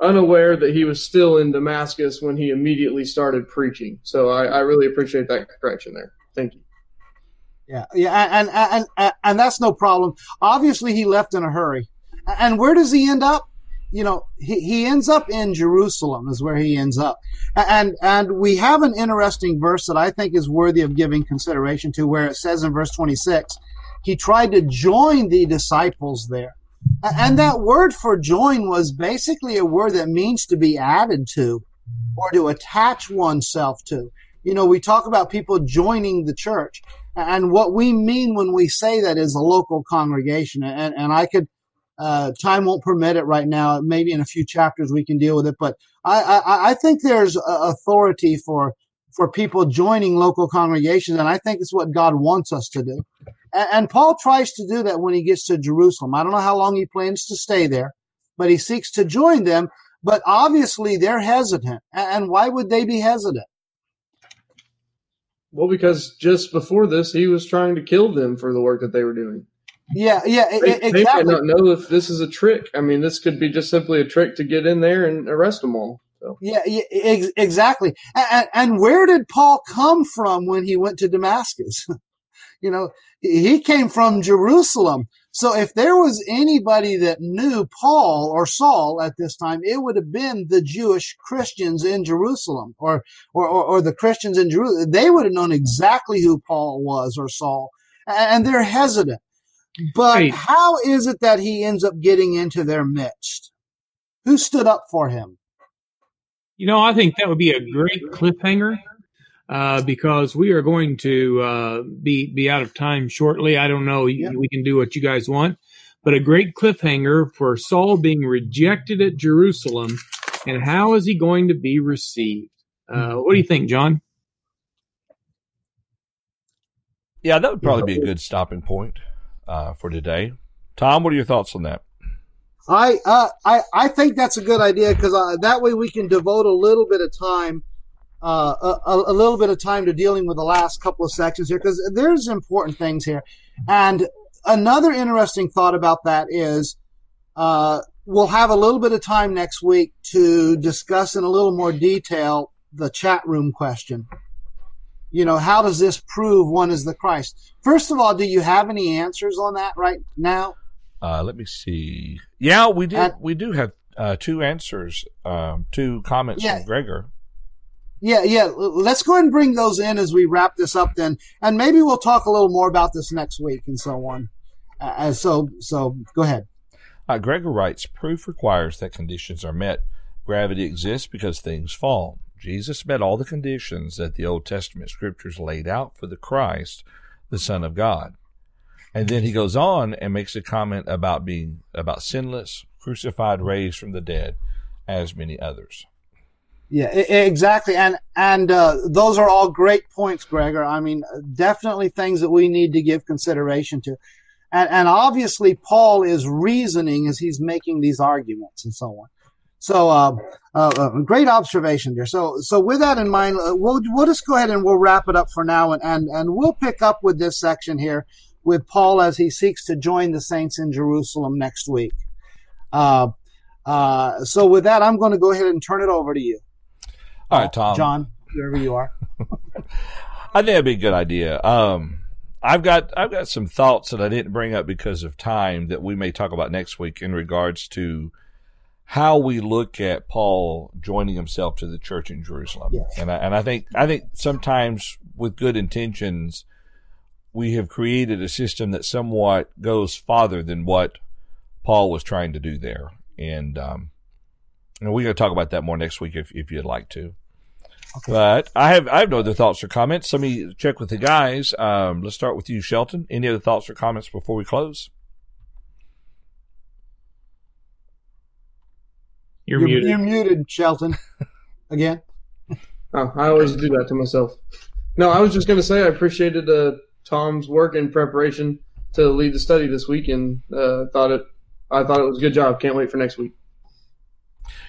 [SPEAKER 4] unaware that he was still in Damascus when he immediately started preaching. So I, I really appreciate that correction there. Thank you.
[SPEAKER 3] Yeah, yeah, and, and and and that's no problem. Obviously, he left in a hurry. And where does he end up? you know, he, he ends up in Jerusalem is where he ends up. And, and we have an interesting verse that I think is worthy of giving consideration to where it says in verse 26, he tried to join the disciples there. And that word for join was basically a word that means to be added to or to attach oneself to. You know, we talk about people joining the church and what we mean when we say that is a local congregation. And, and I could, uh, time won't permit it right now. Maybe in a few chapters we can deal with it, but I, I, I think there's authority for, for people joining local congregations. And I think it's what God wants us to do. And, and Paul tries to do that when he gets to Jerusalem. I don't know how long he plans to stay there, but he seeks to join them. But obviously they're hesitant. And why would they be hesitant?
[SPEAKER 4] Well, because just before this, he was trying to kill them for the work that they were doing.
[SPEAKER 3] Yeah, yeah,
[SPEAKER 4] They,
[SPEAKER 3] exactly.
[SPEAKER 4] they might not know if this is a trick. I mean, this could be just simply a trick to get in there and arrest them all. So
[SPEAKER 3] Yeah, yeah ex- exactly. And, and where did Paul come from when he went to Damascus? you know, he came from Jerusalem. So if there was anybody that knew Paul or Saul at this time, it would have been the Jewish Christians in Jerusalem or, or, or, or the Christians in Jerusalem. They would have known exactly who Paul was or Saul. And they're hesitant. But
[SPEAKER 2] Right.
[SPEAKER 3] how is it that he ends up getting into their midst? Who stood up for him?
[SPEAKER 2] You know, I think that would be a great cliffhanger uh, because we are going to uh, be be out of time shortly. I don't know.
[SPEAKER 3] Yeah.
[SPEAKER 2] We can do what you guys want, but a great cliffhanger for Saul being rejected at Jerusalem, and how is he going to be received? Uh, what do you think, John?
[SPEAKER 1] Yeah, that would probably be a good stopping point uh, for today. Tom, what are your thoughts on that?
[SPEAKER 3] I uh, I I think that's a good idea because uh, that way we can devote a little bit of time, uh, a, a little bit of time to dealing with the last couple of sections here because there's important things here. And another interesting thought about that is, uh, we'll have a little bit of time next week to discuss in a little more detail the chat room question. You know, how does this prove one is the Christ? First of all, do you have any answers on that right now?
[SPEAKER 1] Uh, let me see. Yeah, we do.
[SPEAKER 3] Uh,
[SPEAKER 1] we do have uh, two answers, um, two comments
[SPEAKER 3] Yeah.
[SPEAKER 1] from Gregor.
[SPEAKER 3] Yeah, yeah. Let's go ahead and bring those in as we wrap this up then, and maybe we'll talk a little more about this next week and so on. Uh, Uh, so, so go ahead.
[SPEAKER 1] Uh, Gregor writes, proof requires that conditions are met. Gravity exists because things fall. Jesus met all the conditions that the Old Testament scriptures laid out for the Christ, the Son of God. And then he goes on and makes a comment about being about sinless, crucified, raised from the dead, as many others.
[SPEAKER 3] Yeah, exactly. And and uh, those are all great points, Gregor. I mean, definitely things that we need to give consideration to. And and obviously, Paul is reasoning as he's making these arguments and so on. So, uh, uh, uh, great observation there. So, so with that in mind, uh, we'll we'll just go ahead and we'll wrap it up for now, and and and we'll pick up with this section here with Paul as he seeks to join the saints in Jerusalem next week. Uh, uh, so with that, I'm going to go ahead and turn it over to you.
[SPEAKER 1] All right, Tom.
[SPEAKER 3] John, wherever you are.
[SPEAKER 1] I think that'd be a good idea. Um, I've got I've got some thoughts that I didn't bring up because of time that we may talk about next week in regards to how we look at Paul joining himself to the church in Jerusalem.
[SPEAKER 3] Yes.
[SPEAKER 1] And I, and I think I think sometimes with good intentions we have created a system that somewhat goes farther than what Paul was trying to do there. And um, and we're going to talk about that more next week if if you'd like to. But I have I have no other thoughts or comments. Let me check with the guys. Um, let's start with you, Shelton. Any other thoughts or comments before we close?
[SPEAKER 2] You're,
[SPEAKER 3] You're,
[SPEAKER 2] muted.
[SPEAKER 3] you're muted, Shelton. Again.
[SPEAKER 4] Oh, I always do that to myself. No, I was just going to say I appreciated uh, Tom's work in preparation to lead the study this week, and uh, thought it. I thought it was a good job. Can't wait for next week.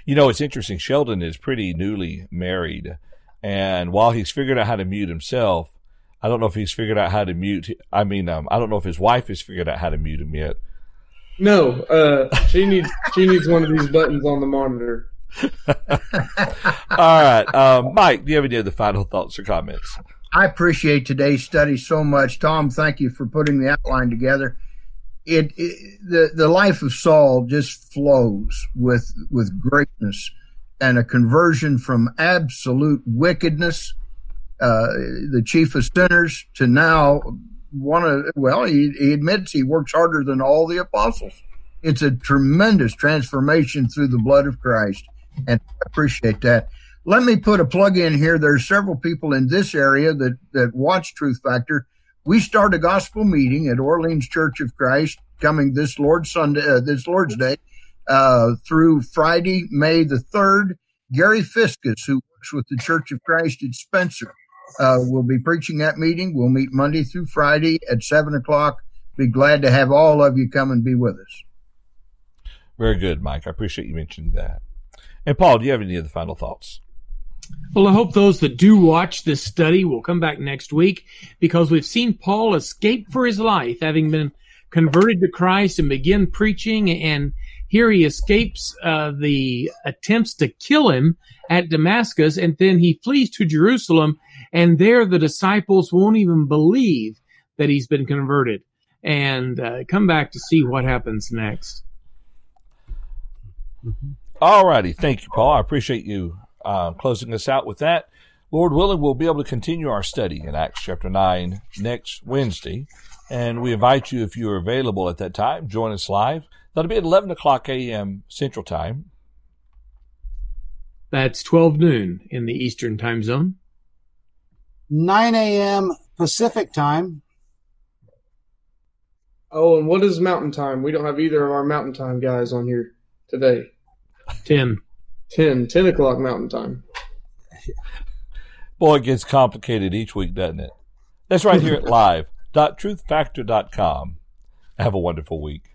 [SPEAKER 1] You know, it's interesting. Sheldon is pretty newly married, and while he's figured out how to mute himself, I don't know if he's figured out how to mute. I mean, um, I don't know if his wife has figured out how to mute him yet.
[SPEAKER 4] No, uh, she needs she needs one of these buttons on the monitor.
[SPEAKER 1] All right, um, Mike, do you have any other final thoughts or comments?
[SPEAKER 5] I appreciate today's study so much. Tom, thank you for putting the outline together. it, it, the the life of Saul just flows with with greatness and a conversion from absolute wickedness, uh, the chief of sinners, to now one of well, he, he admits he works harder than all the apostles. It's a tremendous transformation through the blood of Christ, and I appreciate that. Let me put a plug in here. There's several people in this area that that watch Truth Factor we start a gospel meeting at Orleans Church of Christ coming this Lord's Sunday, uh, this Lord's Day, uh, through Friday, May the 3rd. Gary Fiscus, who works with the Church of Christ at Spencer, uh, will be preaching that meeting. We'll meet Monday through Friday at 7 o'clock. Be glad to have all of you come and be with us.
[SPEAKER 1] Very good, Mike. I appreciate you mentioning that. And Paul, do you have any other final thoughts?
[SPEAKER 2] Well, I hope those that do watch this study will come back next week because we've seen Paul escape for his life, having been converted to Christ and begin preaching. And here he escapes uh, the attempts to kill him at Damascus, and then he flees to Jerusalem. And there, the disciples won't even believe that he's been converted. And uh, come back to see what happens next.
[SPEAKER 1] All righty. Thank you, Paul. I appreciate you uh, closing us out with that. Lord willing, we'll be able to continue our study in Acts chapter 9 next Wednesday. And we invite you, if you're available at that time, join us live. That'll be at 11 o'clock a.m. Central Time.
[SPEAKER 2] That's 12 noon in the Eastern Time Zone.
[SPEAKER 3] 9 a.m. Pacific Time.
[SPEAKER 4] Oh, and what is Mountain Time? We don't have either of our Mountain Time guys on here today.
[SPEAKER 2] 10.
[SPEAKER 4] 10, 10 o'clock Mountain Time.
[SPEAKER 1] Boy, it gets complicated each week, doesn't it? That's right here at live.truthfactor.com. Have a wonderful week.